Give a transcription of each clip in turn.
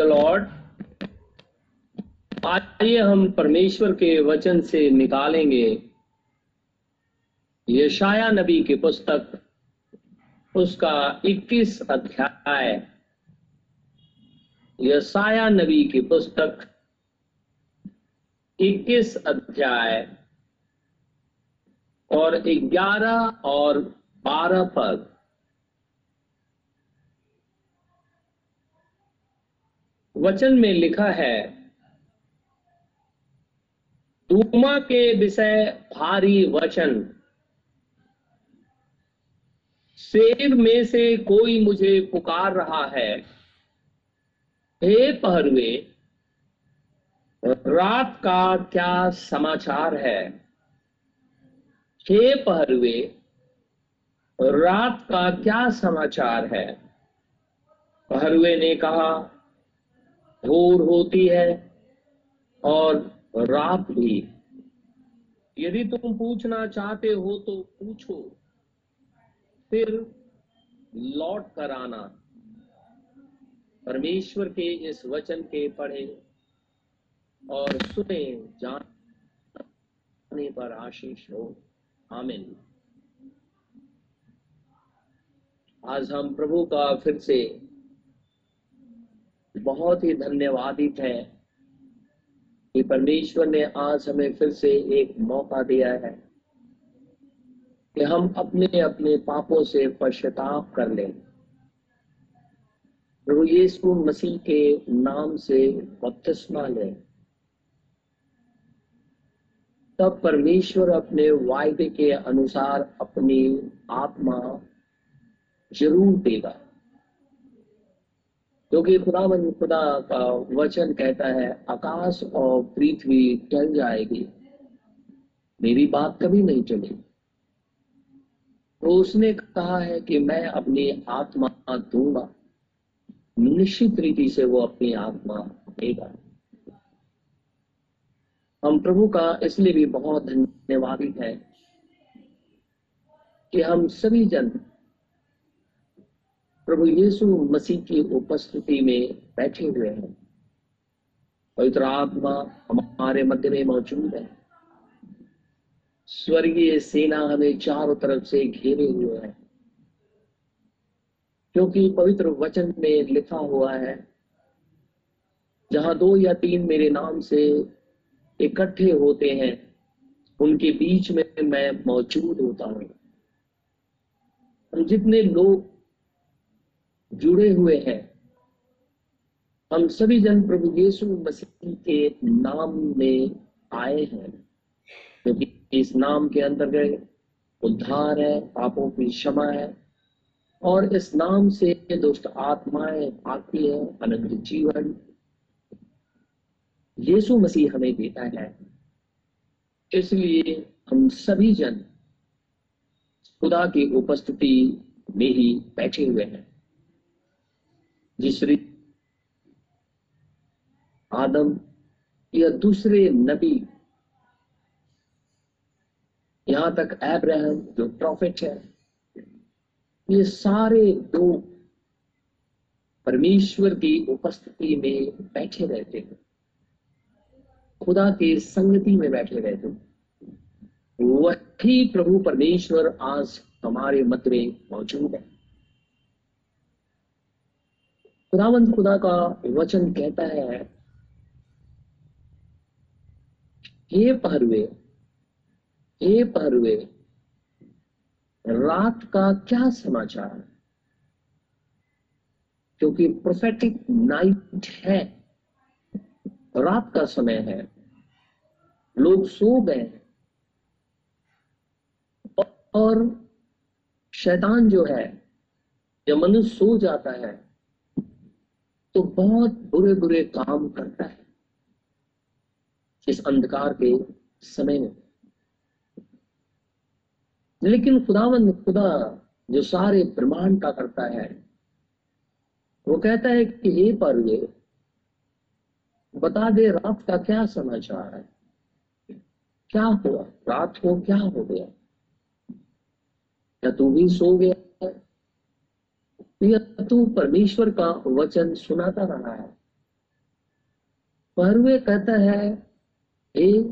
The Lord आइए हम परमेश्वर के वचन से निकालेंगे। यशाया नबी की पुस्तक, उसका 21 अध्याय। यसाया नबी की पुस्तक 21 अध्याय और 11 और 12 पद। वचन में लिखा है दूमा के विषय भारी वचन। सेब में से कोई मुझे पुकार रहा है। हे पहरुए, रात का क्या समाचार है? हे पहरुए, रात का क्या समाचार है? पहरुए ने कहा भोर होती है और रात भी। यदि तुम पूछना चाहते हो तो पूछो। फिर लौट कर आना। परमेश्वर के इस वचन के पढ़े और सुने, जाने पर आशीष हो। आमिन। आज हम प्रभु का फिर से बहुत ही धन्यवादित है कि परमेश्वर ने आज हमें फिर से एक मौका दिया है कि हम अपने अपने पापों से पश्चाताप कर लें। प्रभु यीशु मसीह के नाम से बपतिस्मा लें। तब परमेश्वर अपने वायदे के अनुसार अपनी आत्मा ज़रूर देगा। क्योंकि खुदा खुदा का वचन कहता है, आकाश और पृथ्वी टल जाएगी। मेरी बात कभी नहीं चलेगी तो उसने कहा है कि मैं अपनी आत्मा दूँगा। निश्चित रीति से वो अपनी आत्मा देगा। हम प्रभु का इसलिए भी बहुत धन्यवादित है कि हम सभी जन प्रभु यीशु मसीह की उपस्थिति में बैठे हुए हैं। पवित्र आत्मा हमारे मध्य में मौजूद है। स्वर्गीय सेना हमें चारों तरफ़ से घेरे हुए है। क्योंकि पवित्र वचन में लिखा हुआ है, जहाँ दो या तीन मेरे नाम से इकट्ठे होते हैं, उनके बीच में मैं मौजूद होता हूँ। जितने लोग जुड़े हुए हैं। हम सभी जन प्रभु यीशु मसीह के नाम में आए हैं। क्योंकि तो इस नाम के अंतर्गत उद्धार है, पापों की क्षमा है, और इस नाम से दुष्ट आत्माएँ आती है, अनंत जीवन। यीशु मसीह हमें देता है। इसलिए हम सभी जन खुदा की उपस्थिति में ही बैठे हुए हैं। जिस आदम या दूसरे नबी, यहाँ तक एब्राहम जो प्रॉफिट है, ये सारे लोग परमेश्वर की उपस्थिति में बैठे रहते हैं। खुदा के संगति में बैठे रहते हैं। वही प्रभु परमेश्वर आज हमारे मत में मौजूद है। खुदावंत खुदा का वचन कहता है, हे पहरुए हे पहरुए, रात का क्या समाचार? क्योंकि प्रोफेटिक नाइट है, रात का समय है, लोग सो गए और शैतान जो है जब मनुष्य सो जाता है तो बहुत बुरे बुरे काम करता है। इस अंधकार के समय में। लेकिन खुदावन खुदा जो सारे ब्रह्मांड का करता है, वो कहता है कि हे पर्वे बता दे रात का क्या समाचार है? क्या हुआ? रात को क्या हो गया? क्या तू भी सो गया? तू परमेश्वर का वचन सुनाता रहा है। पहरवे कहता है, हे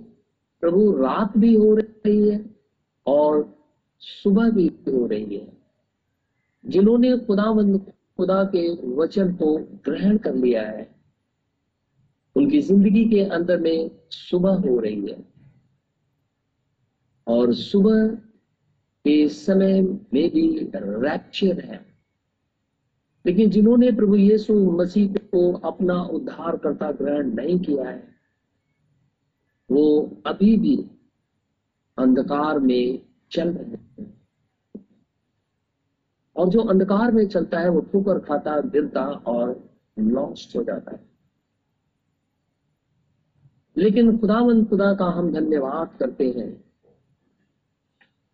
प्रभु, रात भी हो रही है और सुबह भी हो रही है। जिन्होंने खुदावंद, खुदा के वचन को ग्रहण कर लिया है, उनकी ज़िंदगी के अंदर में सुबह हो रही है। और सुबह के समय में भी रैप्चर है। लेकिन जिन्होंने प्रभु यीशु मसीह को अपना उद्धार करता ग्रहण नहीं किया है, वो अभी भी अंधकार में चल रहे हैं। और जो अंधकार में चलता है, वो ठोकर खाता, गिरता और लॉस्ट हो जाता है। लेकिन खुदावन खुदा का हम धन्यवाद करते हैं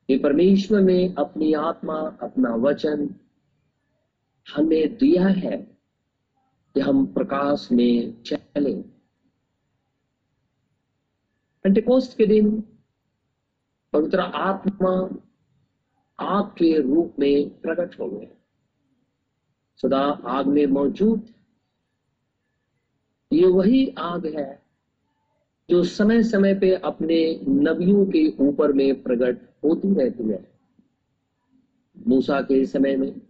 कि परमेश्वर ने अपनी आत्मा, अपना वचन हमें दिया है कि हम प्रकाश में चले। पेंटिकोस्ट के दिन पवित्र आत्मा आग के रूप में प्रकट हो गए। सदा आग में मौजूद। ये वही आग है जो समय समय पे अपने नबियों के ऊपर में प्रकट होती रहती है। मूसा के समय में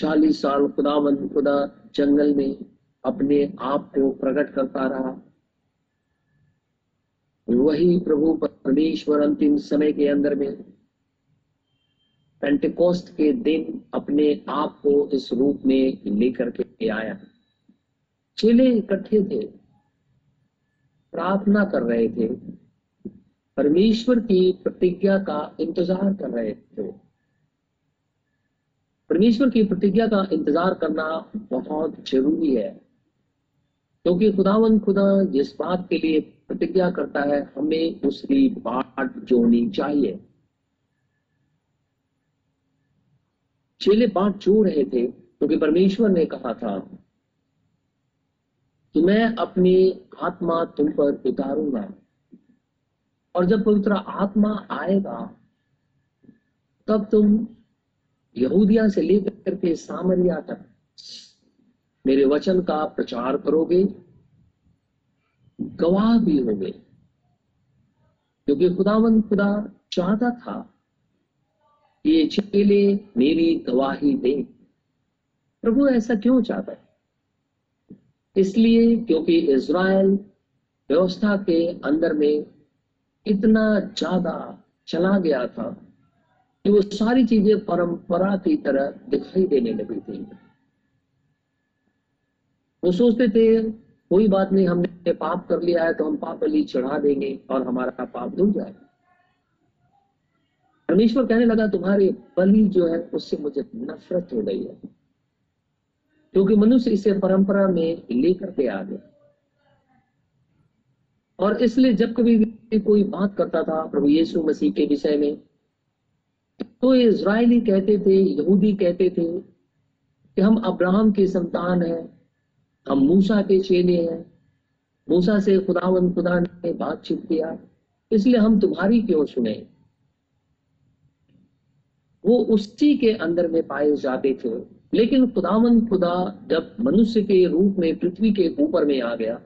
चालीस साल खुदा खुदावन खुदा जंगल में अपने आप को प्रकट करता रहा। वही प्रभु परमेश्वर अंतिम समय के अंदर में पेंटिकोस्ट के दिन अपने आप को इस रूप में लेकर के आया। चेले इकट्ठे थे, प्रार्थना कर रहे थे, परमेश्वर की प्रतिज्ञा का इंतज़ार कर रहे थे। परमेश्वर की प्रतिज्ञा का इंतज़ार करना बहुत ज़रूरी है। क्योंकि खुदावन खुदा जिस बात के लिए प्रतिज्ञा करता है, हमें उसकी बाट जोड़नी चाहिए। चेले बाट जोड़ रहे थे, क्योंकि तो परमेश्वर ने कहा था कि मैं अपनी आत्मा तुम पर उतारूँगा। और जब पवित्र आत्मा आएगा, तब तुम यहूदिया से लेकर के सामरिया तक। मेरे वचन का प्रचार करोगे, गवाह भी होंगे। क्योंकि खुदावन खुदा चाहता था कि ये चेले मेरी गवाही दे। प्रभु ऐसा क्यों चाहता है? इसलिए क्योंकि इज़राइल व्यवस्था के अंदर में इतना ज़्यादा चला गया था। कि वो सारी चीज़ें परंपरा की तरह दिखाई देने लगी थी। वो सोचते थे, कोई बात नहीं, हमने पाप कर लिया है तो हम पाप बलि चढ़ा देंगे और हमारा पाप धुल जाएगा। परमेश्वर कहने लगा, तुम्हारे बलि जो है, उससे मुझे नफरत हो गई है, क्योंकि मनुष्य इसे परंपरा में लेकर के आ गया। और इसलिए जब कभी कोई बात करता था, प्रभु यीशु मसीह के विषय में तो इसराइली कहते थे, यहूदी कहते थे कि हम अब्राहम के संतान हैं, हम मूसा के चेले हैं। मूसा से खुदावन खुदा ने बातचीत किया, इसलिए हम तुम्हारी क्यों सुने? वो उसी के अंदर में पाए जाते थे, लेकिन खुदावन खुदा जब मनुष्य के रूप में पृथ्वी के ऊपर में आ गया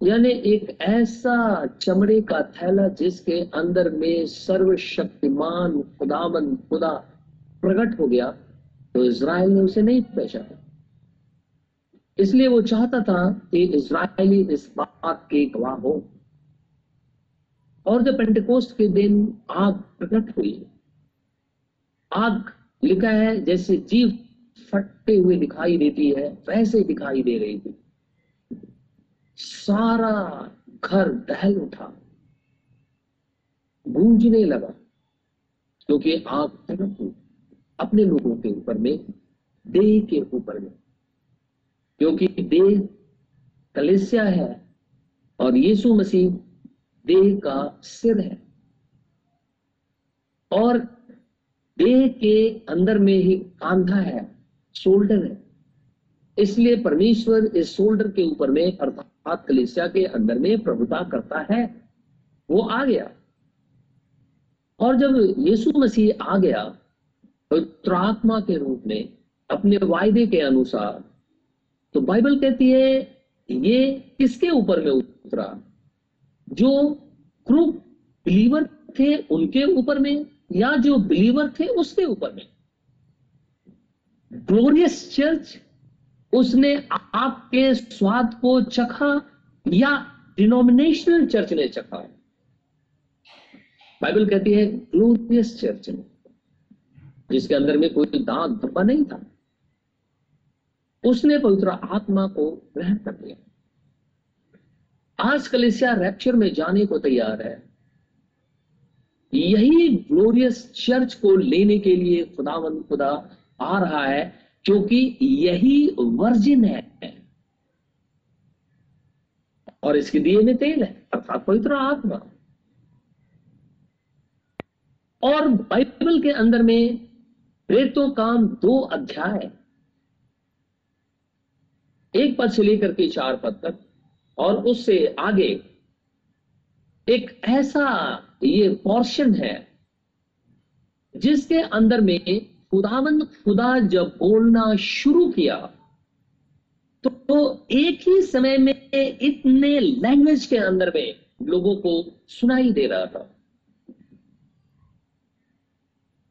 यानी एक ऐसा चमड़े का थैला जिसके अंदर में सर्वशक्तिमान खुदावन खुदा प्रकट हो गया तो इज़राइल ने उसे नहीं पहचाना। इसलिए वो चाहता था कि इज़राइली इस बात के गवाह हो। और जब पेंटिकोस्ट के दिन आग प्रकट हुई, आग लिखा है, जैसे जीव फटते हुए दिखाई देती है, वैसे दिखाई दे रही थी। सारा घर दहल उठा। गूंजने लगा, क्योंकि हुई अपने लोगों के ऊपर में, देह के ऊपर में। क्योंकि देह कलेसिया है और यीशु मसीह देह का सिर है। और देह के अंदर में ही कांधा है, शोल्डर है। इसलिए परमेश्वर इस शोल्डर के ऊपर में, अर्थात कलेसिया के अंदर में प्रभुता करता है, वो आ गया। और जब यीशु मसीह आ गया तो आत्मा के रूप में, अपने वायदे के अनुसार तो बाइबल कहती है, ये किसके ऊपर में उतरा? जो क्रू बिलीवर थे उनके ऊपर में, या जो बिलीवर थे उसके ऊपर में? ग्लोरियस चर्च उसने आपके स्वाद को चखा या डिनोमिनेशनल चर्च ने चखा? बाइबल कहती है ग्लोरियस चर्च ने। जिसके अंदर में कोई दांत धब्बा नहीं था। उसने पवित्र आत्मा को ग्रहण कर लिया। आज कलिसिया रैप्चर में जाने को तैयार है। यही ग्लोरियस चर्च को लेने के लिए खुदावन खुदा आ रहा है। क्योंकि यही वर्जिन है। और इसके दिए में तेल है, अर्थात पवित्र आत्मा। और बाइबल के अंदर में प्रेतों काम दो अध्याय एक पद से लेकर के चार पद तक, और उससे आगे एक ऐसा ये पोर्शन है, जिसके अंदर में खुदावंद खुदा जब बोलना शुरू किया तो एक ही समय में इतने लैंग्वेज के अंदर में लोगों को सुनाई दे रहा था।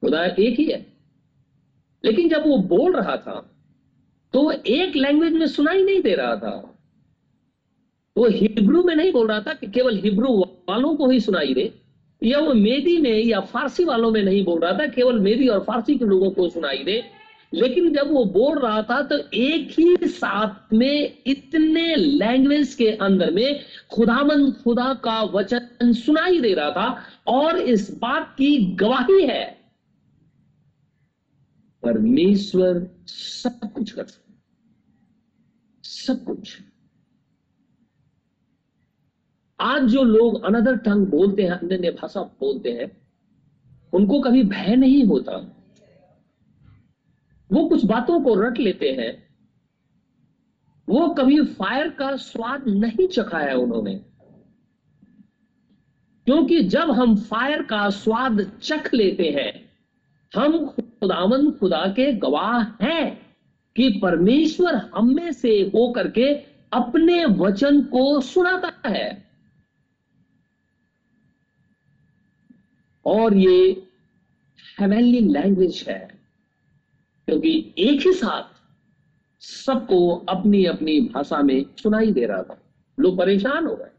खुदा एक ही है। लेकिन जब वो बोल रहा था तो एक लैंग्वेज में सुनाई नहीं दे रहा था। वो हिब्रू में नहीं बोल रहा था कि केवल हिब्रू वालों को ही सुनाई दे। या वो मेदी में या फारसी वालों में नहीं बोल रहा था, केवल मेदी और फारसी के लोगों को सुनाई दे। लेकिन जब वो बोल रहा था तो एक ही साथ में इतने लैंग्वेज के अंदर में खुदामंद खुदा का वचन सुनाई दे रहा था, और इस बात की गवाही है। परमेश्वर सब कुछ कर सकता सब कुछ। आज जो लोग अनदर टंग बोलते हैं अन्य अन्य भाषा बोलते हैं, उनको कभी भय नहीं होता। वो कुछ बातों को रट लेते हैं। वो कभी फायर का स्वाद नहीं चखा है उन्होंने। क्योंकि जब हम फायर का स्वाद चख लेते हैं, हम खुदावन खुदा के गवाह हैं कि परमेश्वर हम में से होकर के अपने वचन को सुनाता है। और ये हेवनली लैंग्वेज है, क्योंकि एक ही साथ सबको अपनी अपनी भाषा में सुनाई दे रहा था। लोग परेशान हो गए।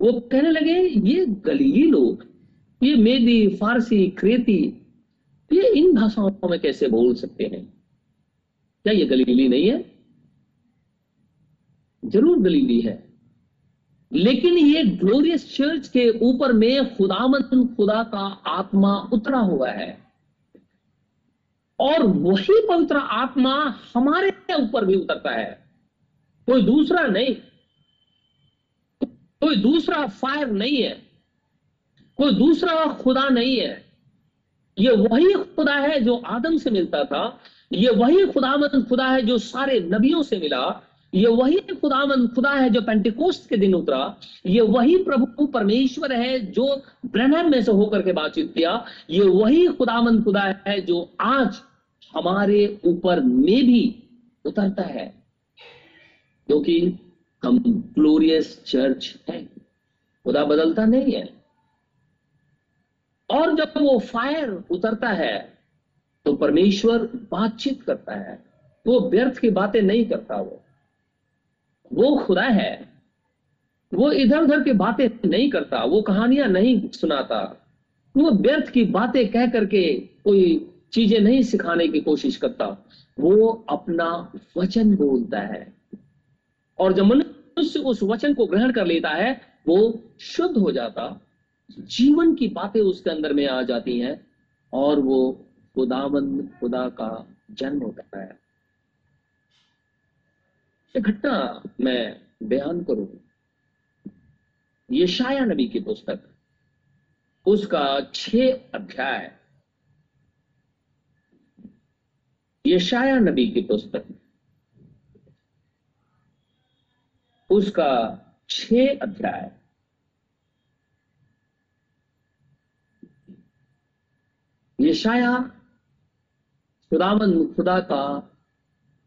वो कहने लगे, ये गलीली लोग, ये मेदी, फारसी, क्रेती, ये इन भाषाओं में कैसे बोल सकते हैं? क्या ये गलीली नहीं है? ज़रूर गलीली है। लेकिन ये ग्लोरियस चर्च के ऊपर में खुदामंद, खुदा का आत्मा उतरा हुआ है। और वही पवित्र आत्मा हमारे ऊपर भी उतरता है। कोई दूसरा नहीं। कोई दूसरा फायर नहीं है। कोई दूसरा खुदा नहीं है। ये वही खुदा है जो आदम से मिलता था। ये वही खुदामंद, खुदा है जो सारे नबियों से मिला। ये वही खुदामंद खुदा है जो पेंटिकोस्ट के दिन उतरा। ये वही प्रभु परमेश्वर है जो ब्रहण में से होकर के बातचीत किया। ये वही खुदामंद खुदा है जो आज हमारे ऊपर में भी उतरता है। क्योंकि हम ग्लोरियस चर्च है। खुदा बदलता नहीं है। और जब वो फायर उतरता है तो परमेश्वर बातचीत करता है। वो व्यर्थ की बातें नहीं करता वो। वो खुदा है। वो इधर उधर की बातें नहीं करता, वो कहानियाँ नहीं सुनाता। वो व्यर्थ की बातें कह करके कोई चीज़ें नहीं सिखाने की कोशिश करता। वो अपना वचन बोलता है। और जब मनुष्य उस वचन को ग्रहण कर लेता है, वो शुद्ध हो जाता। जीवन की बातें उसके अंदर में आ जाती हैं और वो खुदाबंद खुदा का जन्म होता है। घटना मैं बयान करूँ। यशाया नबी की पुस्तक, उसका छ अध्याय। यशाया नबी की पुस्तक, उसका छ अध्याय। यशाया खुदावन खुदा का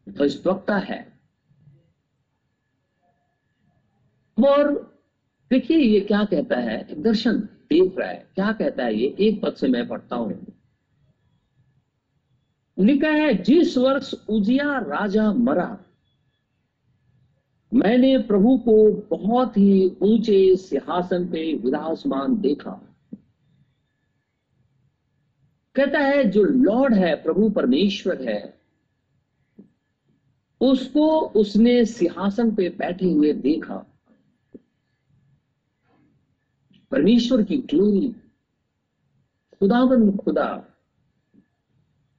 भविष्यवक्ता है। और देखिए ये क्या कहता है दर्शन देख रहा है, क्या कहता है ये? एक पद से मैं पढ़ता हूँ। लिखा है, जिस वर्ष उजिया राजा मरा, मैंने प्रभु को बहुत ही ऊँचे सिंहासन पे विराजमान देखा। कहता है, जो लॉर्ड है, प्रभु परमेश्वर है, उसको उसने सिंहासन पे बैठे हुए देखा। परमेश्वर की ग्लोरी खुदावन खुदा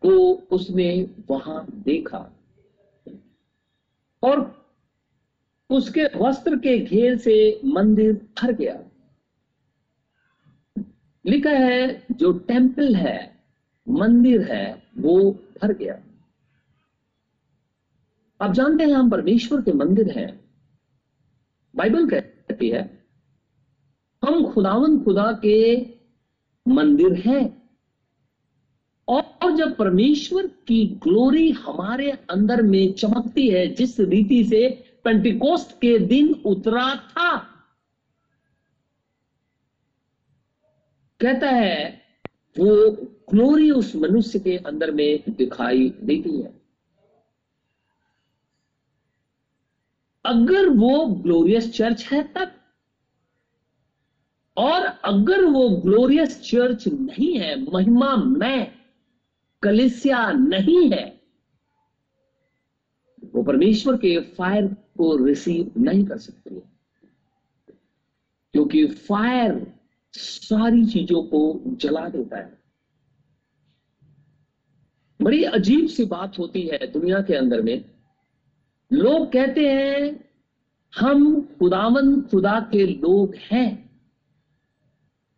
को उसने वहाँ देखा। और उसके वस्त्र के घेर से मंदिर भर गया। लिखा है, जो टेंपल है, मंदिर है, वो भर गया। आप जानते हैं, हम परमेश्वर के मंदिर हैं। बाइबल कहती है हम खुदावन खुदा के मंदिर हैं। और जब परमेश्वर की ग्लोरी हमारे अंदर में चमकती है, जिस रीति से पेंटिकोस्ट के दिन उतरा था, कहता है, वो ग्लोरी उस मनुष्य के अंदर में दिखाई देती है। अगर वो ग्लोरियस चर्च है, तब और अगर वो ग्लोरियस चर्च नहीं है, महिमा में कलिसिया नहीं है, वो परमेश्वर के फायर को रिसीव नहीं कर सकते। क्योंकि फायर सारी चीज़ों को जला देता है। बड़ी अजीब सी बात होती है दुनिया के अंदर में। लोग कहते हैं, हम खुदावन खुदा के लोग हैं।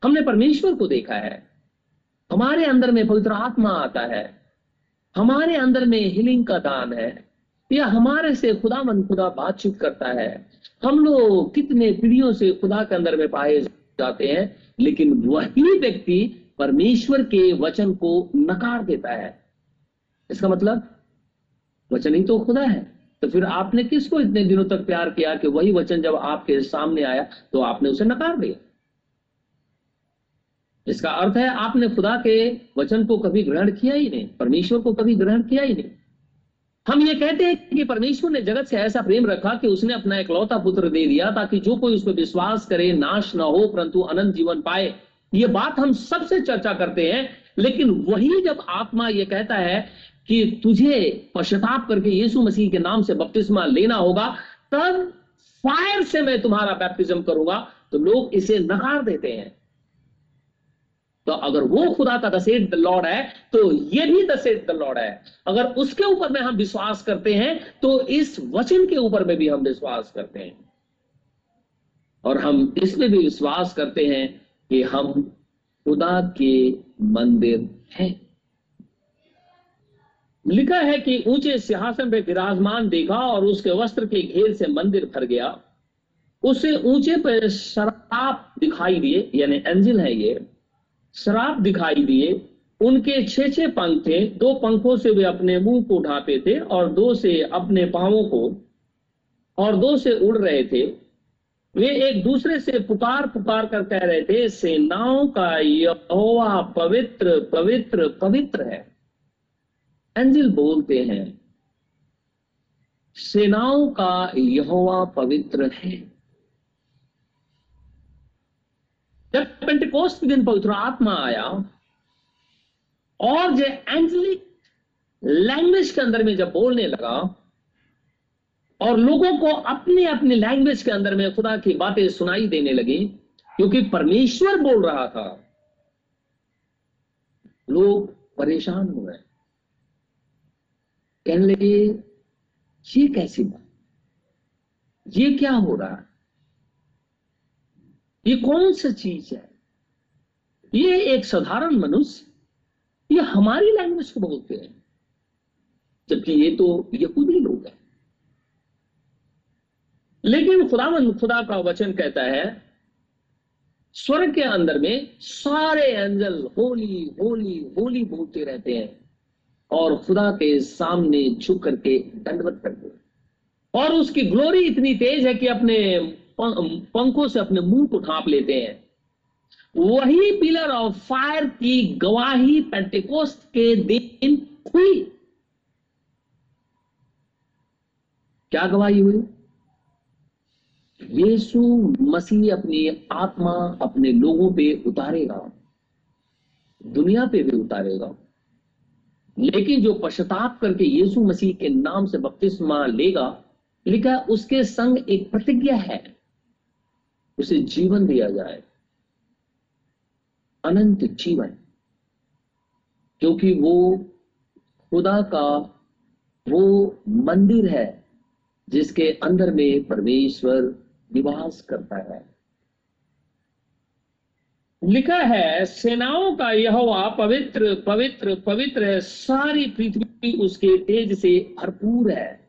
हमने परमेश्वर को देखा है। हमारे अंदर में पवित्र आत्मा आता है। हमारे अंदर में हीलिंग का दान है। या हमारे से खुदा मन खुदा बातचीत करता है। हम लोग कितने पीढ़ियों से खुदा के अंदर में पाए जाते हैं, लेकिन वही व्यक्ति परमेश्वर के वचन को नकार देता है। इसका मतलब वचन ही तो खुदा है। तो फिर आपने किसको इतने दिनों तक प्यार किया कि वही वचन जब आपके सामने आया तो आपने उसे नकार दिया? इसका अर्थ है आपने खुदा के वचन को कभी ग्रहण किया ही नहीं, परमेश्वर को कभी ग्रहण किया ही नहीं। हम ये कहते हैं कि परमेश्वर ने जगत से ऐसा प्रेम रखा कि उसने अपना इकलौता पुत्र दे दिया ताकि जो कोई उस पर विश्वास करे, नाश ना हो, परंतु अनंत जीवन पाए। ये बात हम सबसे चर्चा करते हैं, लेकिन वही जब आत्मा ये कहता है कि तुझे पश्चाताप करके यीशु मसीह के नाम से बपतिस्मा लेना होगा, तब फायर से मैं तुम्हारा बैप्टिज्म करूँगा तो लोग इसे नकार देते हैं। तो अगर वो खुदा का दसेट द लॉर्ड है तो ये भी दसेट द लॉर्ड है। अगर उसके ऊपर में हम विश्वास करते हैं तो इस वचन के ऊपर में भी हम विश्वास करते हैं। और हम इसमें भी विश्वास करते हैं कि हम खुदा के मंदिर हैं। लिखा है कि ऊँचे सिंहासन पे विराजमान देखा और उसके वस्त्र के घेर से मंदिर भर गया। उसे ऊँचे पर शराब दिखाई दिए, यानी एंजिल है ये। शराब दिखाई दिए। उनके छह छह पंख थे। दो पंखों से वे अपने मुँह को ढापे थे और दो से अपने पांवों को और दो से उड़ रहे थे। वे एक दूसरे से पुकार पुकार कर कह रहे थे सेनाओं का यहोवा पवित्र पवित्र पवित्र है। एंजिल बोलते हैं, सेनाओं का यहोवा पवित्र है। जब पेंटिकोस्ट के दिन पवित्र आत्मा आया, और जो एंजलिक लैंग्वेज के अंदर में जब बोलने लगा, और लोगों को अपने अपने लैंग्वेज के अंदर में खुदा की बातें सुनाई देने लगी, क्योंकि परमेश्वर बोल रहा था, लोग परेशान हुए कहने लगे, ये कैसी बात? ये क्या हो रहा है? ये कौन सा चीज़ है? ये एक साधारण मनुष्य, ये हमारी लैंग्वेज को बोलते हैं। जबकि ये तो यहूदी लोग हैं। लेकिन खुदा खुदा का वचन कहता है, स्वर्ग के अंदर में सारे एंजल होली होली होली बोलते रहते हैं और खुदा के सामने झुक करके दंडवत करते हैं। और उसकी ग्लोरी इतनी तेज है कि अपने पंखों से अपने मुँह को ढांप लेते हैं। वही पिलर ऑफ़ फायर की गवाही पेंटिकोस्ट के दिन हुई। क्या गवाही हुई? यीशु मसीह अपनी आत्मा अपने लोगों पे उतारेगा। दुनिया पे भी उतारेगा। लेकिन जो पश्चाताप करके यीशु मसीह के नाम से बपतिस्मा लेगा, लिखा उसके संग एक प्रतिज्ञा है। उसे जीवन दिया जाए। अनंत जीवन। क्योंकि वो खुदा का वो मंदिर है, जिसके अंदर में परमेश्वर निवास करता है। लिखा है, सेनाओं का यह पवित्र पवित्र पवित्र है, सारी पृथ्वी उसके तेज से भरपूर है।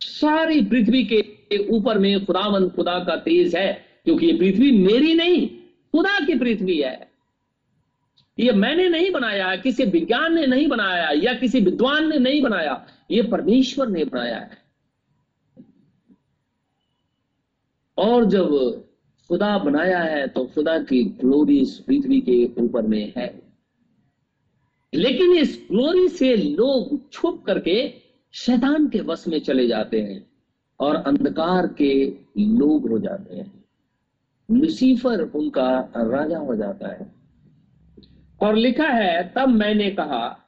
सारी पृथ्वी के ऊपर में खुदावन खुदा का तेज है, क्योंकि ये पृथ्वी मेरी नहीं, खुदा की पृथ्वी है। ये मैंने नहीं बनाया, किसी विज्ञान ने नहीं बनाया, या किसी विद्वान ने नहीं बनाया, ये परमेश्वर ने बनाया है। और जब खुदा बनाया है तो खुदा की ग्लोरी इस पृथ्वी के ऊपर में है। लेकिन इस ग्लोरी से लोग छुप करके शैतान के वश में चले जाते हैं और अंधकार के लोग हो जाते हैं। लुसीफर उनका राजा हो जाता है। और लिखा है, तब मैंने कहा,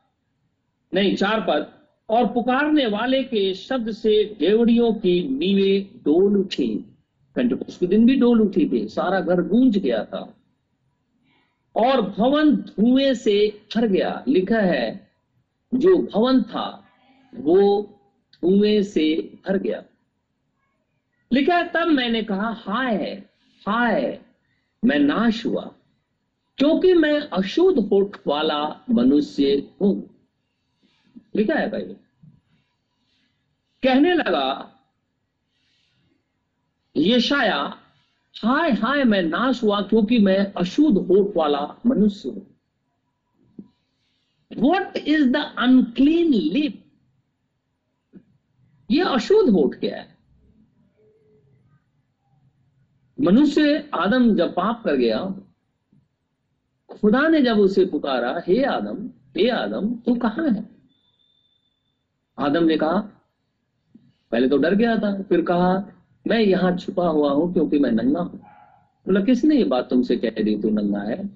नहीं, चार पद, और पुकारने वाले के शब्द से डेवड़ियों की नीवे डोल उठी। के दिन भी डोल उठी थी, सारा घर गूंज गया था। और भवन धुएँ से भर गया। लिखा है, जो भवन था वो धुएँ से भर गया। लिखा है, तब मैंने कहा, हाय हाय मैं नाश हुआ, क्योंकि मैं अशुद्ध होठ वाला मनुष्य हूँ। लिखा है भाई। कहने लगा ये शाया हाय हाय, मैं नाश हुआ क्योंकि मैं अशुद्ध होठ वाला मनुष्य हूँ। What is the unclean lip ये अशुद्ध होठ गया है। मनुष्य आदम जब पाप कर गया, खुदा ने जब उसे पुकारा, हे आदम हे आदम, तू कहाँ है? आदम ने कहा, पहले तो डर गया था, फिर कहा, मैं यहाँ छुपा हुआ हूँ क्योंकि मैं नंगा हूँ। बोला, किसने ये बात तुमसे कह दी, तू नंगा है?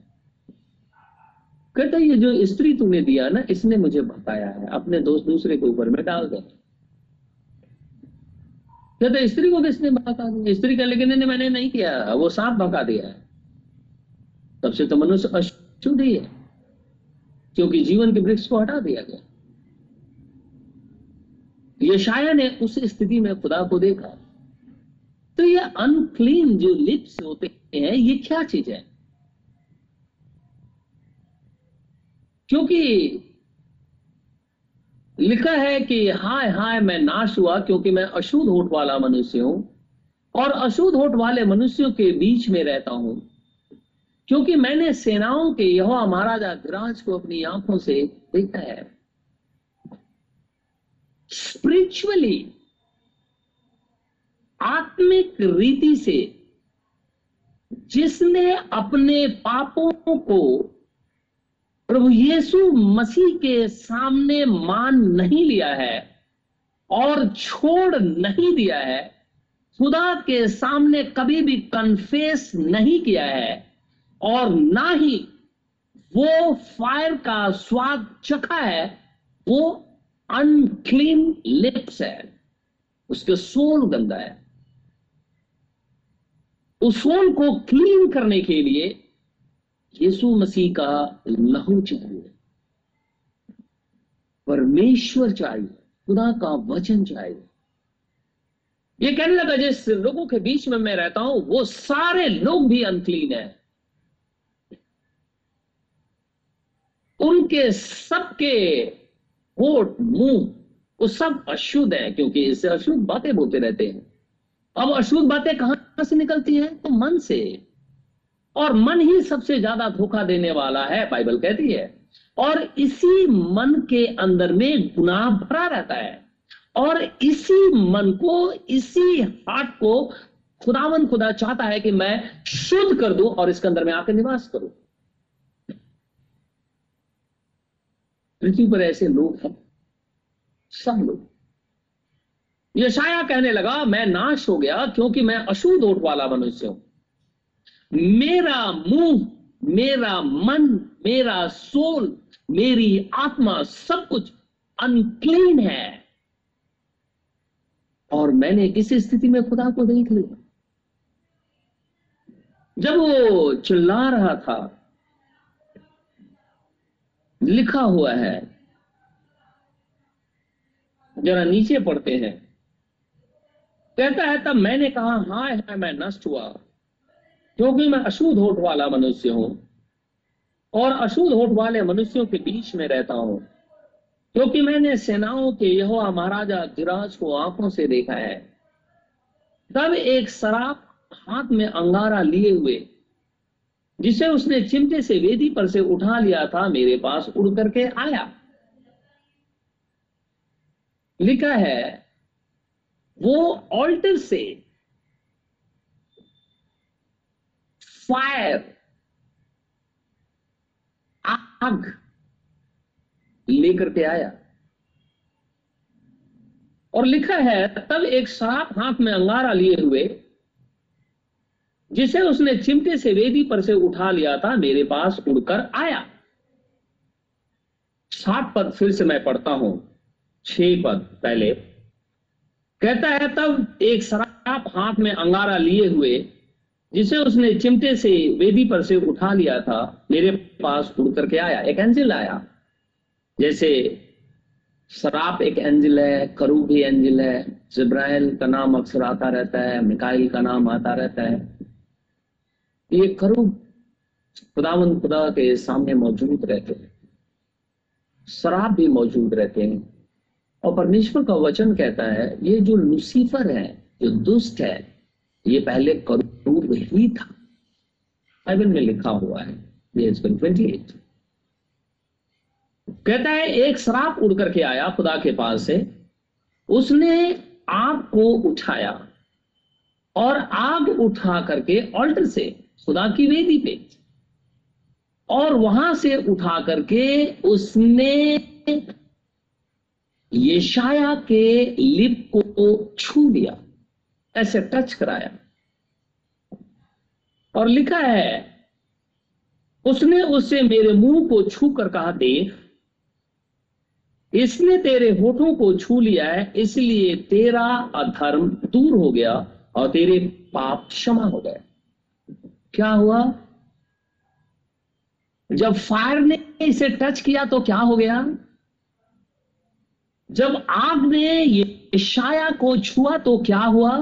कहता, ये जो स्त्री तूने दिया ना, इसने मुझे बताया है, अपने दोस्त दूसरे के ऊपर में डाल दे। कहते स्त्री को किसने भगा दिया? स्त्री का लेकिन मैंने नहीं किया। वो सांप भगा दिया है। तब से तो मनुष्य अशुद्ध ही है, क्योंकि जीवन के वृक्ष को हटा दिया गया। यशाया ने उस स्थिति में खुदा को देखा। तो ये अनक्लीन जो लिप्स होते हैं, ये क्या चीज़ है? क्योंकि लिखा है कि हाय हाय मैं नाश हुआ क्योंकि मैं अशुद्ध होठ वाला मनुष्य हूँ और अशुद्ध होठ वाले मनुष्यों के बीच में रहता हूँ। क्योंकि मैंने सेनाओं के यह महाराजा धिराज को अपनी आँखों से देखा है। स्पिरिचुअली आत्मिक रीति से जिसने अपने पापों को प्रभु यीशु मसीह के सामने मान नहीं लिया है और छोड़ नहीं दिया है। खुदा के सामने कभी भी कन्फेस नहीं किया है और ना ही वो फायर का स्वाद चखा है, वो अनक्लीन लिप्स है। उसके सोल गंदा है। उस सोल को क्लीन करने के लिए यीशु मसीह का लहू चाहिए परमेश्वर चाहिए खुदा का वचन चाहिए ये कहने लगा, जिस लोगों के बीच में मैं रहता हूँ, वो सारे लोग भी अनक्लीन है। उनके सबके होठ, मुँह, वो सब अशुद्ध है, क्योंकि इससे अशुद्ध बातें बोलते रहते हैं। अब अशुद्ध बातें कहाँ से निकलती हैं? तो मन से। और मन ही सबसे ज़्यादा धोखा देने वाला है, बाइबल कहती है। और इसी मन के अंदर में गुनाह भरा रहता है। और इसी मन को, इसी हार्ट को खुदावन खुदा चाहता है कि मैं शुद्ध कर दूँ और इसके अंदर में आकर निवास करूँ। पृथ्वी पर ऐसे लोग हैं, सब लोग। यशाया कहने लगा, मैं नाश हो गया क्योंकि मैं अशुद्ध ओट वाला मनुष्य हूँ। मेरा मुँह, मेरा मन, मेरा सोल, मेरी आत्मा सब कुछ अनक्लीन है। और मैंने इस स्थिति में खुदा को देख लिया जब वो चिल्ला रहा था, लिखा हुआ है, जरा नीचे पढ़ते हैं। कहता है, तब मैंने कहा हाँ है मैं नष्ट हुआ। क्योंकि मैं अशुद्ध होठ वाला मनुष्य हूँ और अशुद्ध होठ वाले मनुष्यों के बीच में रहता हूँ। क्योंकि मैंने सेनाओं के यहोवा महाराजा गिराज को आँखों से देखा है। तब एक शराब हाथ में अंगारा लिए हुए, जिसे उसने चिमटे से वेदी पर से उठा लिया था, मेरे पास उड़ करके आया। लिखा है, वो ऑल्टर से फायर आग लेकर के आया। और लिखा है, तब एक सांप हाथ में अंगारा लिए हुए, जिसे उसने चिमटे से वेदी पर से उठा लिया था, मेरे पास उड़कर आया। सात पद फिर से मैं पढ़ता हूँ, छह पद पहले। कहता है, तब एक शराब हाथ में अंगारा लिए हुए जिसे उसने चिमटे से वेदी पर से उठा लिया था, मेरे पास उड़ करके आया, एक एंजिल आया। जैसे शराब एक एंजिल है, करू भी एंजिल है, जिब्राइल का नाम अक्सर आता रहता है, मिकाइल का नाम आता रहता है। ये करू खुदावन खुदा के सामने मौजूद रहते हैं। शराब भी मौजूद रहते हैं। और परमेश्वर का वचन कहता है, ये जो लुसीफर है, जो दुष्ट है, ये पहले करूब ही था बाइबल में लिखा हुआ है। ट्वेंटी एट कहता है, एक श्राप उड़ करके आया खुदा के पास से। उसने आग को उठाया और आग उठा करके ऑल्टर से खुदा की वेदी पे। और वहाँ से उठा करके उसने येशाया के लिप को छू लिया। ऐसे टच कराया। और लिखा है, उसने उससे मेरे मुँह को छू कर कहा, देख, इसने तेरे होठों को छू लिया है, इसलिए तेरा अधर्म दूर हो गया और तेरे पाप क्षमा हो गए। क्या हुआ? जब फायर ने इसे टच किया तो क्या हो गया? जब आग ने ये शाया को छुआ तो क्या हुआ?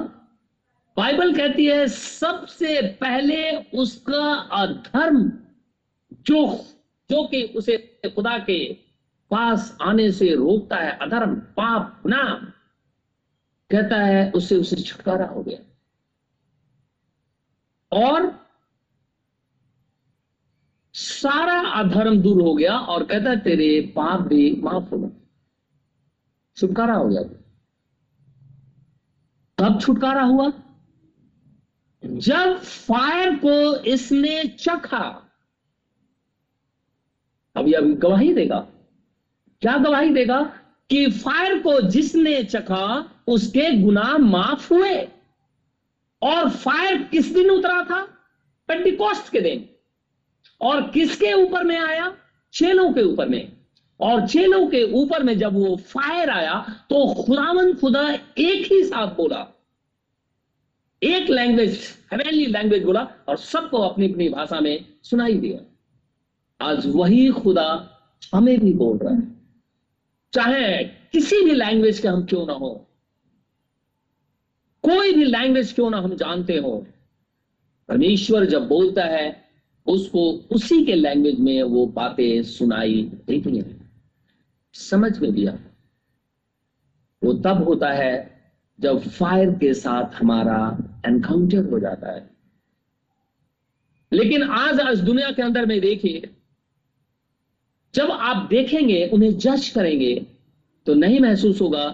बाइबल कहती है, सबसे पहले उसका अधर्म जो जो कि उसे खुदा के पास आने से रोकता है, अधर्म, पाप ना कहता है उससे उसे छुटकारा हो गया। और सारा अधर्म दूर हो गया और कहता है, तेरे पाप भी माफ़ हो गए। छुटकारा हो गया। कब छुटकारा हुआ। जब फायर को इसने चखा, अभी अभी गवाही देगा। क्या गवाही देगा? कि फायर को जिसने चखा, उसके गुनाह माफ़ हुए। और फायर किस दिन उतरा था? पेंटिकॉस्ट के दिन। और किसके ऊपर में आया? चेलों के ऊपर में। और चेलों के ऊपर में जब वो फायर आया तो खुदावन खुदा एक ही साथ बोला एक लैंग्वेज हेवेनली लैंग्वेज बोला और सबको अपनी अपनी भाषा में सुनाई दिया। आज वही खुदा हमें भी बोल रहा है। चाहे किसी भी लैंग्वेज के हम क्यों ना हो, कोई भी लैंग्वेज क्यों ना हम जानते हो, परमेश्वर जब बोलता है, उसको उसी के लैंग्वेज में वो बातें सुनाई देती हैं। समझ में दिया वो तब होता है जब फायर के साथ हमारा एनकाउंटर हो जाता है। लेकिन आज आज दुनिया के अंदर में देखिए, जब आप देखेंगे, उन्हें जज करेंगे तो नहीं महसूस होगा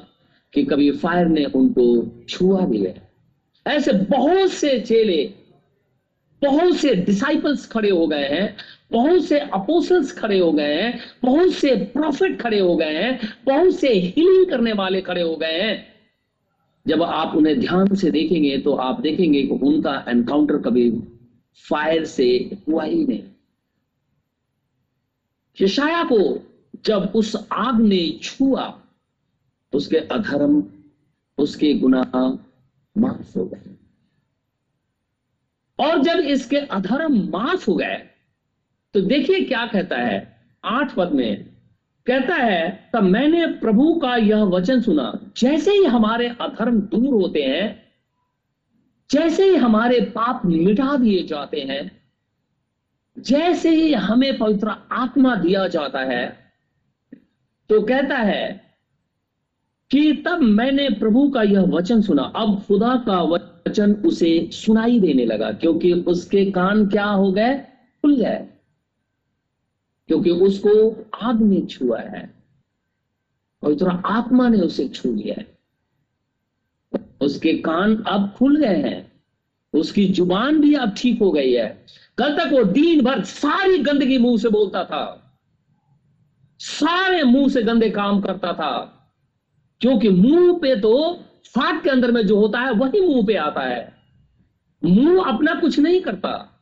कि कभी फायर ने उनको छुआ भी है। ऐसे बहुत से चेले, बहुत से डिसाइपल्स खड़े हो गए हैं, बहुत से अपोसल्स खड़े हो गए हैं, बहुत से प्रॉफिट खड़े हो गए हैं, बहुत से हीलिंग करने वाले खड़े हो गए हैं। जब आप उन्हें ध्यान से देखेंगे तो आप देखेंगे कि उनका एनकाउंटर कभी फायर से हुआ ही नहीं। यशाया को जब उस आग ने छुआ, उसके अधर्म, उसके गुनाह माफ़ हो गए। और जब इसके अधर्म माफ़ हो गए तो देखिए क्या कहता है आठ पद में। कहता है तब मैंने प्रभु का यह वचन सुना। जैसे ही हमारे अधर्म दूर होते हैं, जैसे ही हमारे पाप मिटा दिए जाते हैं, जैसे ही हमें पवित्र आत्मा दिया जाता है तो कहता है कि तब मैंने प्रभु का यह वचन सुना। अब खुदा का वचन उसे सुनाई देने लगा, क्योंकि उसके कान क्या हो गए? खुल गए। क्योंकि उसको आग ने छुआ है पवित्र आत्मा ने उसे छू लिया है। उसके कान अब खुल गए हैं, उसकी ज़ुबान भी अब ठीक हो गई है। कल तक वो दिन भर सारी गंदगी मुँह से बोलता था, सारे मुँह से गंदे काम करता था, क्योंकि मुँह पे तो फाट के अंदर में जो होता है, वही मुँह पे आता है। मुँह अपना कुछ नहीं करता।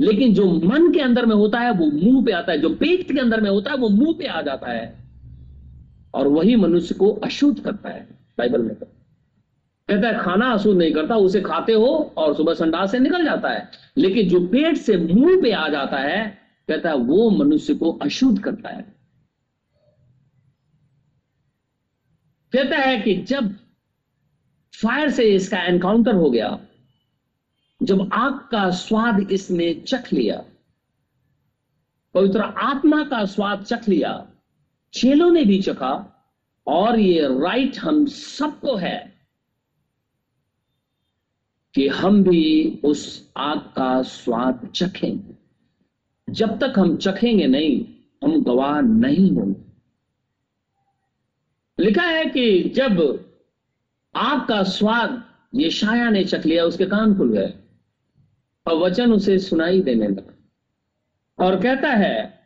लेकिन जो मन के अंदर में होता है, वो मुँह पे आता है। जो पेट के अंदर में होता है, वो मुँह पे आ जाता है। और वही मनुष्य को अशुद्ध करता है, बाइबल में कहता है, खाना अशुद्ध नहीं करता, उसे खाते हो और सुबह संडास से निकल जाता है। लेकिन जो पेट से मुँह पे आ जाता है, कहता है, वो मनुष्य को अशुद्ध करता है। कहता है कि जब फायर से इसका एनकाउंटर हो गया जब आग का स्वाद इसने चख लिया, पवित्र आत्मा का स्वाद चख लिया, चेलों ने भी चखा, और ये राइट हम सबको है कि हम भी उस आग का स्वाद चखें जब तक हम चखेंगे नहीं, हम गवाह नहीं होंगे। लिखा है कि जब आग का स्वाद ये शाया ने चख लिया, उसके कान खुल गए। और वचन उसे सुनाई देने लगा। और कहता है,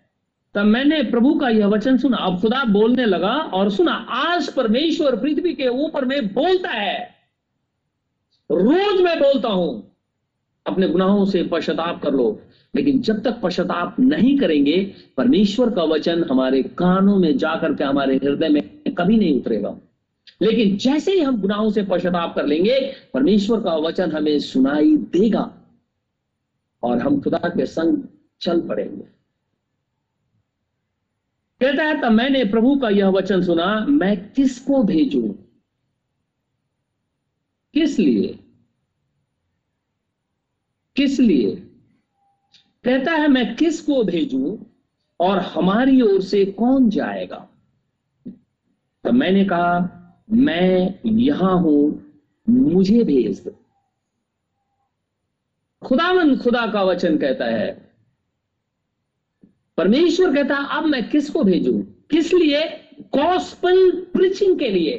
तब मैंने प्रभु का यह वचन सुना। अब खुदा बोलने लगा और सुना, आज परमेश्वर पृथ्वी के ऊपर में बोलता है। रोज मैं बोलता हूँ, अपने गुनाहों से पश्चाताप कर लो। लेकिन जब तक पश्चाताप नहीं करेंगे, परमेश्वर का वचन हमारे कानों में जाकर के हमारे हृदय में कभी नहीं उतरेगा। लेकिन जैसे ही हम गुनाहों से पश्चाताप कर लेंगे, परमेश्वर का वचन हमें सुनाई देगा। और हम खुदा के संग चल पड़ेंगे। कहता है, तब मैंने प्रभु का यह वचन सुना, मैं किसको भेजू? किस लिए? किस लिए? कहता है, मैं किसको भेजू और हमारी ओर से कौन जाएगा? तो मैंने कहा, मैं यहाँ हूँ, मुझे भेज दो। खुदावन खुदा का वचन कहता है। परमेश्वर कहता है अब मैं किसको भेजू? किस लिए? गॉस्पल प्रीचिंग के लिए।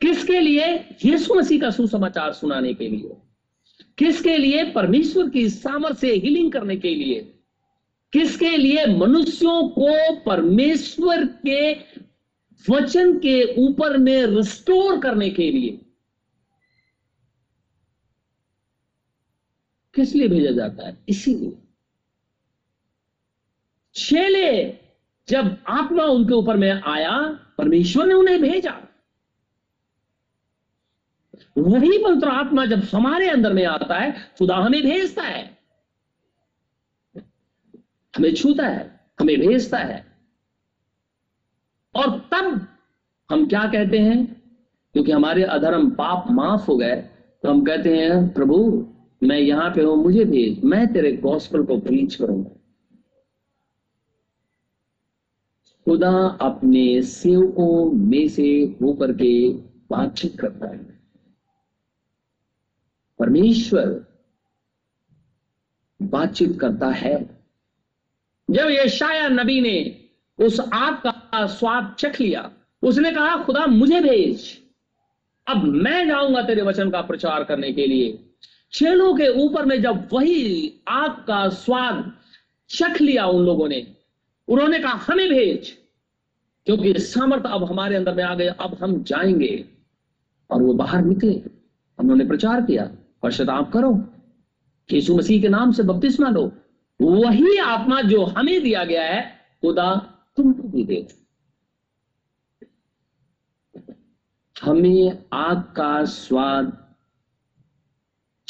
किसके लिए? यीशु मसीह का सुसमाचार सुनाने के लिए। किसके लिए? परमेश्वर की सामर्थ्य से हीलिंग करने के लिए। किसके लिए? मनुष्यों को परमेश्वर के वचन के ऊपर में रिस्टोर करने के लिए। किस लिए भेजा जाता है? इसीलिए। छेले जब आत्मा उनके ऊपर में आया, परमेश्वर ने उन्हें भेजा। वही पवित्र आत्मा जब हमारे अंदर में आता है, खुदा हमें भेजता है। हमें छूता है, हमें भेजता है। और तब हम क्या कहते हैं? क्योंकि हमारे अधर्म पाप माफ़ हो गए तो हम कहते हैं, प्रभु मैं यहाँ पे हूँ, मुझे भेज मैं तेरे गॉस्पल को प्रीच करूँगा। खुदा अपने सेवकों में से होकर के बातचीत करता है। परमेश्वर बातचीत करता है। जब ये यशाया नबी ने उस आग का स्वाद चख लिया, उसने कहा, खुदा, मुझे भेज। अब मैं जाऊँगा तेरे वचन का प्रचार करने के लिए। चेलों के ऊपर में जब वही आग का स्वाद चख लिया उन लोगों ने, उन्होंने कहा, हमें भेज, क्योंकि सामर्थ अब हमारे अंदर में आ गए अब हम जाएँगे। और वो बाहर निकले। उन्होंने प्रचार किया, पश्चाताप करो, यीशु मसीह के नाम से बपतिस्मा लो। वही आत्मा जो हमें दिया गया है, खुदा तुमको भी दे। हमें आग का स्वाद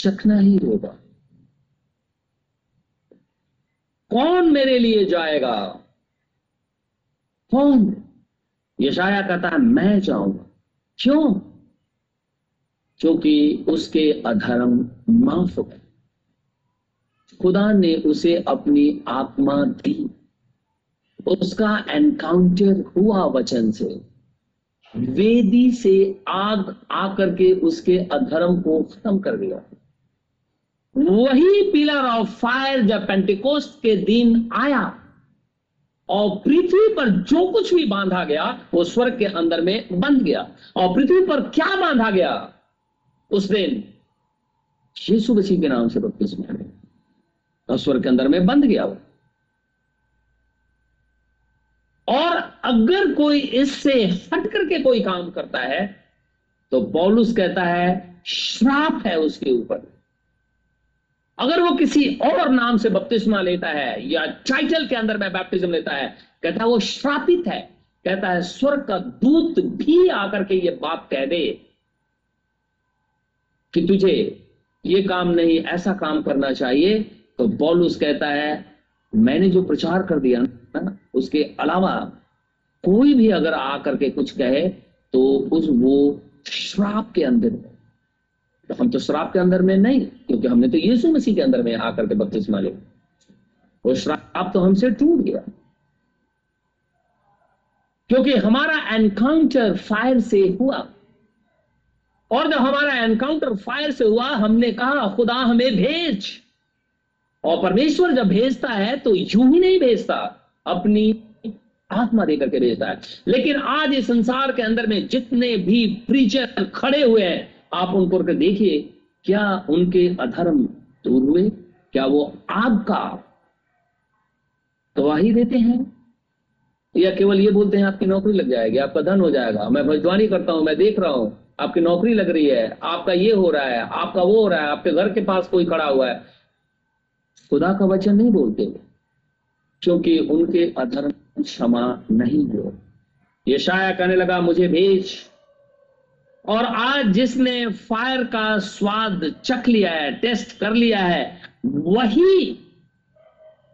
चखना ही होगा। कौन मेरे लिए जाएगा? कौन? यशाया कहता है, मैं जाऊँगा। क्यों? क्योंकि उसके अधर्म माफ़ हो गए। खुदा ने उसे अपनी आत्मा दी। उसका एनकाउंटर हुआ वचन से। वेदी से आग आकर के उसके अधर्म को खत्म कर दिया। वही पिलर ऑफ़ फायर जब पेंटिकोस्ट के दिन आया और पृथ्वी पर जो कुछ भी बांधा गया, वो स्वर्ग के अंदर में बंध गया। और पृथ्वी पर क्या बांधा गया उस दिन? यीशु मसीह के नाम से बपतिस्मा और स्वर्ग के अंदर में बंध गया वो। और अगर कोई इससे हट करके कोई काम करता है तो पौलुस कहता है, श्राप है उसके ऊपर। अगर वो किसी और नाम से बपतिस्मा लेता है या टाइटल के अंदर में बैप्टिज्म लेता है, कहता है वो श्रापित है, कहता है स्वर्ग का दूत भी आकर के ये बात कह दे कि तुझे ये काम नहीं, ऐसा काम करना चाहिए। तो पॉलुस कहता है, मैंने जो प्रचार कर दिया ना, उसके अलावा कोई भी अगर आकर के कुछ कहे तो उस वो श्राप के अंदर तो हम तो श्राप के अंदर में नहीं, क्योंकि हमने तो यीशु मसीह के अंदर में आकर के बपतिस्मा लिया। वो श्राप तो हमसे टूट गया। क्योंकि हमारा एनकाउंटर फायर से हुआ। और जब हमारा एनकाउंटर फायर से हुआ, हमने कहा, खुदा हमें भेज। और परमेश्वर जब भेजता है तो यूँ ही नहीं भेजता, अपनी आत्मा देकर के भेजता है। लेकिन आज इस संसार के अंदर में जितने भी प्रीचर खड़े हुए हैं आप उनको देखिए, क्या उनके अधर्म दूर हुए? क्या वो आग का गवाही देते हैं? या केवल ये बोलते हैं, आपकी नौकरी लग जाएगी, आपका धन हो जाएगा, मैं भजवानी करता हूँ, मैं देख रहा हूँ, आपकी नौकरी लग रही है, आपका ये हो रहा है, आपका वो हो रहा है, आपके घर के पास कोई खड़ा हुआ है। खुदा का वचन नहीं बोलते क्योंकि उनके अधर्म क्षमा नहीं हो ये कहने लगा, मुझे भेज। और आज जिसने फायर का स्वाद चख लिया है, टेस्ट कर लिया है, वही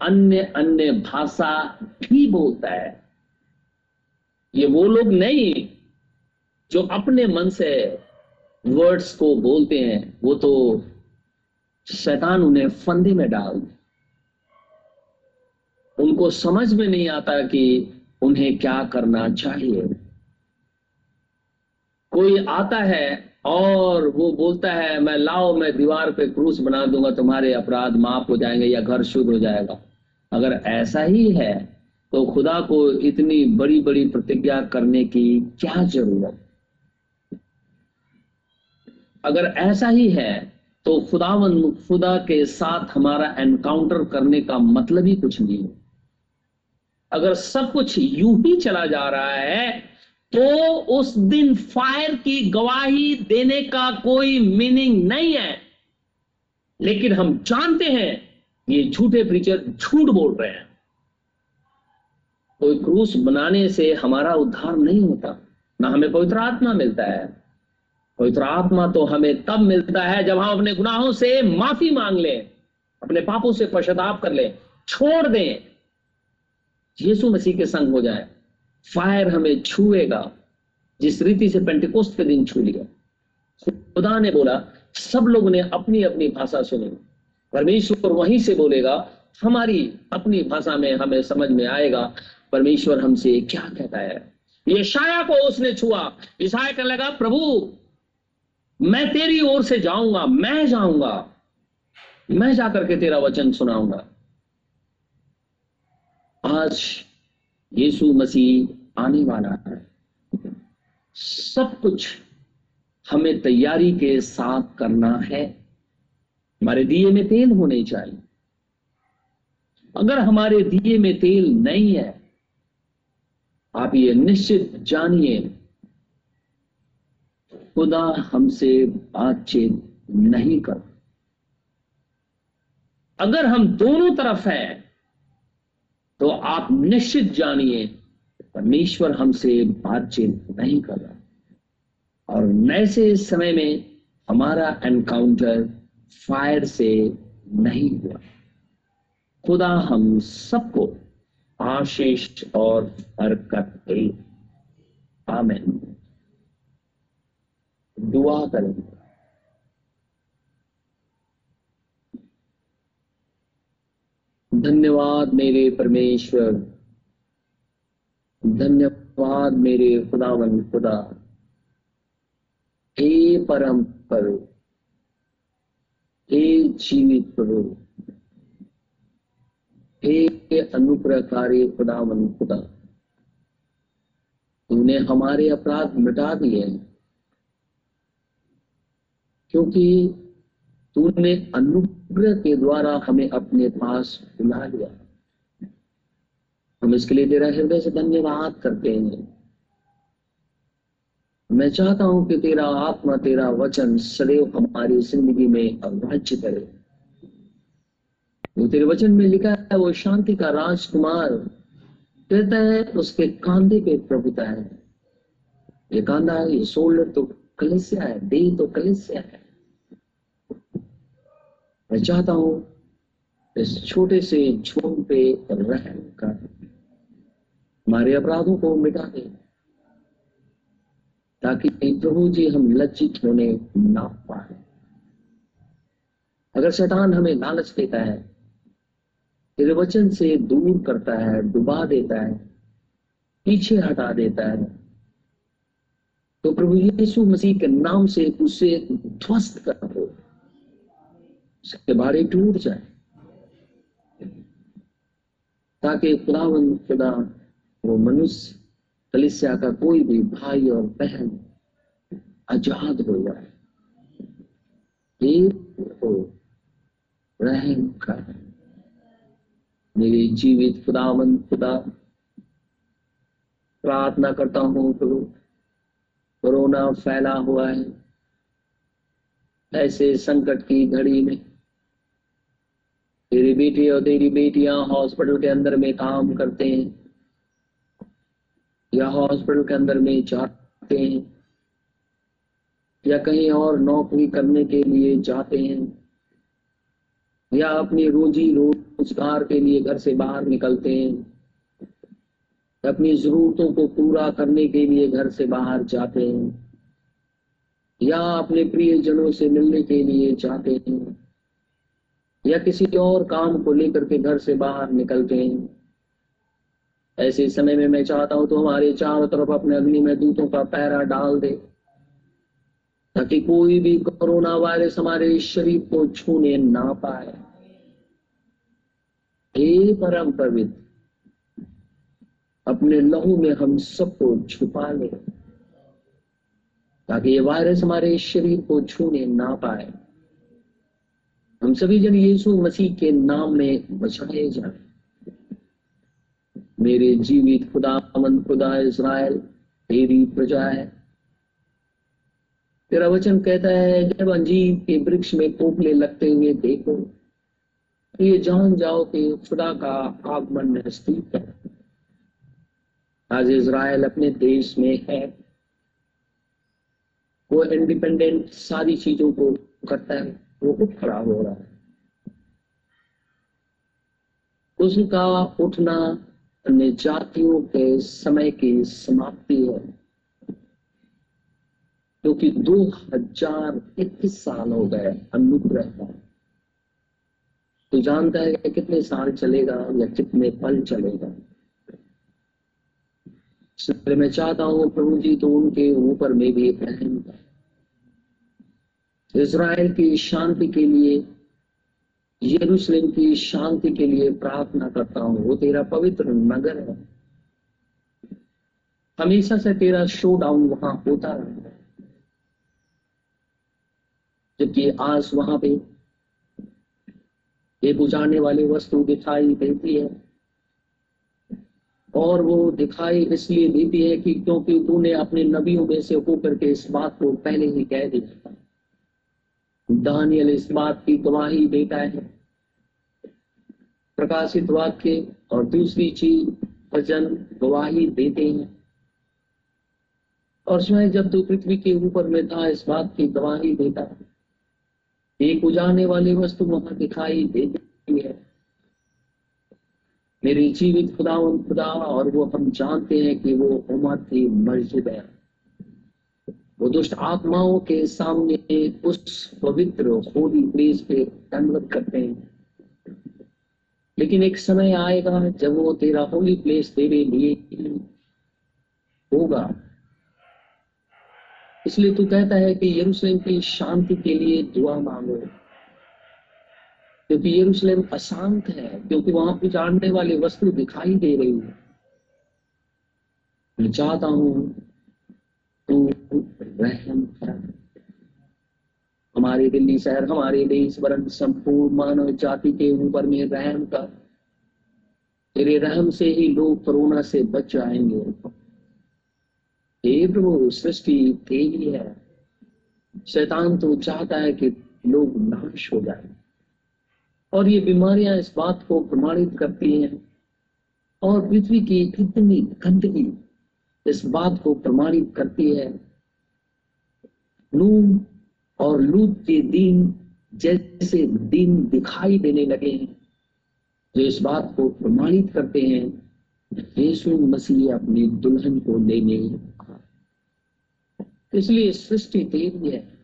अन्य अन्य भाषा भी बोलता है। ये वो लोग नहीं जो अपने मन से वर्ड्स को बोलते हैं, वो तो शैतान उन्हें फंदे में डाल उनको समझ में नहीं आता कि उन्हें क्या करना चाहिए। कोई आता है और वो बोलता है, मैं लाओ, मैं दीवार पे क्रूस बना दूँगा, तुम्हारे अपराध माफ़ हो जाएँगे या घर शुद्ध हो जाएगा। अगर ऐसा ही है तो खुदा को इतनी बड़ी बड़ी प्रतिज्ञा करने की क्या ज़रूरत? अगर ऐसा ही है तो खुदावन, खुदा के साथ हमारा एनकाउंटर करने का मतलब ही कुछ नहीं है। अगर सब कुछ यूँ ही चला जा रहा है तो उस दिन फायर की गवाही देने का कोई मीनिंग नहीं है। लेकिन हम जानते हैं ये झूठे प्रीचर झूठ बोल रहे हैं। कोई क्रूस बनाने से हमारा उद्धार नहीं होता, ना हमें पवित्र आत्मा मिलता है। पवित्र आत्मा तो हमें तब मिलता है जब हम अपने गुनाहों से माफ़ी मांग लें, अपने पापों से पश्चाताप कर लें, छोड़ दें, यीशु मसीह के संग हो जाए। फायर हमें छुएगा, जिस रीति से पेंटिकोस्ट के दिन छू लिया। खुदा ने बोला, सब लोगों ने अपनी अपनी भाषा सुनी। परमेश्वर वहीं से बोलेगा, हमारी अपनी भाषा में हमें समझ में आएगा, परमेश्वर हमसे क्या कहता है। ये शाया को उसने छुआ। ईसाया कहने लगा, प्रभु, मैं तेरी ओर से जाऊँगा, मैं जाऊँगा, मैं जाकर के तेरा वचन सुनाऊँगा। आज यीशु मसीह आने वाला है। सब कुछ हमें तैयारी के साथ करना है। हमारे दिए में तेल होने चाहिए। अगर हमारे दिए में तेल नहीं है, आप ये निश्चित जानिए, खुदा हमसे बातचीत नहीं कर अगर हम दोनों तरफ़ हैं तो आप निश्चित जानिए परमेश्वर हमसे बातचीत नहीं कर रहा। और नैसे समय में हमारा एनकाउंटर फायर से नहीं हुआ। खुदा हम सबको आशीष और हरकत दे। आमेन। दुआ करेंगे। धन्यवाद मेरे परमेश्वर। धन्यवाद मेरे खुदावन खुदा। हे परम प्रभु, हे जीवित प्रभु, हे अनुप्रकारी खुदावन खुदा। तुमने हमारे अपराध मिटा दिए क्योंकि तूने अनुग्रह के द्वारा हमें अपने पास बुला लिया। हम इसके लिए तेरा हृदय से धन्यवाद करते हैं। मैं चाहता हूँ कि तेरा आत्मा, तेरा वचन सदैव हमारी ज़िंदगी में राज्य करे। तेरे वचन में लिखा है, वो शांति का राजकुमार कहता है, उसके कांधे पे प्रभुता है। ये कांधा, ये शोल्डर तो कलिसिया है, देह तो कलिसिया है। मैं चाहता हूँ इस छोटे से झूम पे रहम कर। हमारे अपराधों को मिटा दे, ताकि प्रभु जी हम लज्जित होने ना पाए। अगर शैतान हमें लालच देता है तेरे वचन से दूर करता है, डुबा देता है, पीछे हटा देता है तो प्रभु यीशु मसीह के नाम से उसे ध्वस्त कर दो। उसके बारे टूट जाए। ताकि खुदावन खुदा, वो मनुष्य कलिसिया का कोई भी भाई और बहन आज़ाद हो जाए। एक हो रहम कर मेरे जीवित खुदावन खुदा, प्रार्थना करता हूँ प्रभु, कोरोना फैला हुआ है। ऐसे संकट की घड़ी में तेरी बेटी और तेरी बेटियाँ हॉस्पिटल के अंदर में काम करते हैं। या हॉस्पिटल के अंदर में जाते हैं, या कहीं और नौकरी करने के लिए जाते हैं, या अपनी रोजी रोज़गार के लिए घर से बाहर निकलते हैं, अपनी जरूरतों को पूरा करने के लिए घर से बाहर जाते हैं, या अपने प्रिय जनों से मिलने के लिए जाते हैं। या किसी और काम को लेकर के घर से बाहर निकलते हैं। ऐसे समय में मैं चाहता हूँ तो हमारे चारों तरफ़ अपने अग्नि में दूतों का पैरा डाल दे, ताकि कोई भी कोरोना वायरस हमारे शरीर को छूने ना पाए। हे परम पवित्र, अपने लहू में हम सबको छुपा ले, ताकि ये वायरस हमारे शरीर को छूने ना पाए। हम सभी जन यीशु मसीह के नाम में बचाए जाए। मेरे जीवित खुदा, अमन खुदा इसराइल, तेरी प्रजा है। तेरा वचन कहता है, जब अंजीर के वृक्ष में कोपले लगते हुए देखो तो ये जान जाओ कि खुदा का आगमन नज़दीक है। आज इसराइल अपने देश में है। वो इंडिपेंडेंट सारी चीज़ों को करता है। वो खुद खड़ा हो रहा है। उसका उठना अन्य जातियों के समय की समाप्ति है। क्योंकि दो हज़ार इक्कीस साल हो गए अनुग्रह का तो जानता है कि कितने साल चलेगा या कितने पल चलेगा। मैं चाहता हूँ प्रभु जी तो उनके ऊपर में भी रहम इसराइल की शांति के लिए, यरूशलेम की शांति के लिए प्रार्थना करता हूँ। वो तेरा पवित्र नगर है। हमेशा से तेरा शो डाउन वहाँ होता रहा है। जबकि आज वहाँ पे ये बुझाने वाली वस्तु दिखाई देती है। और वो दिखाई इसलिए देती है कि क्योंकि तूने अपने नबियों में से होकर के इस बात को पहले ही कह दिया दानियल इस बात की गवाही देता है। प्रकाशित वाक्य और दूसरी चीज़ भजन गवाही देते हैं। और स्वयं जब तू पृथ्वी के ऊपर में था, इस बात की गवाही देता एक उजाने वाली वस्तु वहाँ दिखाई देती है। मेरी जीवित खुदा उन खुदा और वो हम जानते हैं कि वो उमर की मस्जिद है। वो दुष्ट आत्माओं के सामने उस पवित्र होली प्लेस पे दंडवत करते हैं। लेकिन एक समय आएगा जब वो तेरा होली प्लेस तेरे लिए होगा। इसलिए तू कहता है कि यरूशलेम की शांति के लिए दुआ मांगो, क्योंकि यरूशलेम अशांत है, क्योंकि वहाँ पे जानने वाले वस्तु दिखाई दे रही है। मैं चाहता हूँ तू रहम हमारे दिल्ली शहर, हमारे देश वरण संपूर्ण मानव जाति के ऊपर में रहम कर तेरे रहम से ही लोग कोरोना से बच जाएँगे। हे प्रभु, सृष्टि तेरी है। शैतान तो चाहता है कि लोग नाश हो जाए। और ये बीमारियाँ इस बात को प्रमाणित करती हैं। और पृथ्वी की इतनी गंदगी इस बात को प्रमाणित करती है। नून और लूत के दिन जैसे दिन दिखाई देने लगे हैं, जो इस बात को प्रमाणित करते हैं यीशु मसीह अपनी दुल्हन को लेने। इसलिए सृष्टि तेरी है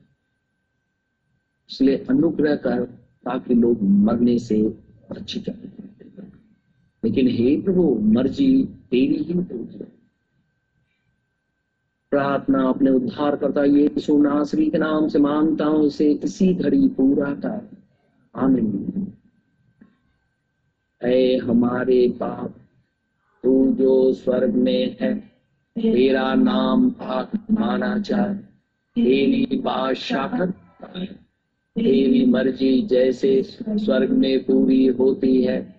इसलिए अनुग्रह कर ताकि लोग मरने से बच जाए लेकिन हे प्रभु, मर्ज़ी तेरी ही होगी। प्रार्थना अपने उद्धार करता यीशु नासरी के नाम से माँगता हूँ, इसे इसी घड़ी पूरा कर। आमीन। ऐ हमारे बाप, तू जो स्वर्ग में है, तेरा नाम पाक माना जाए। तेरी बादशाह तेरी मर्ज़ी जैसे स्वर्ग में पूरी होती है,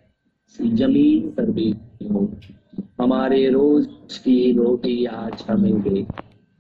ज़मीन पर भी हो। हमारे रोज की रोटी आज हमें दे।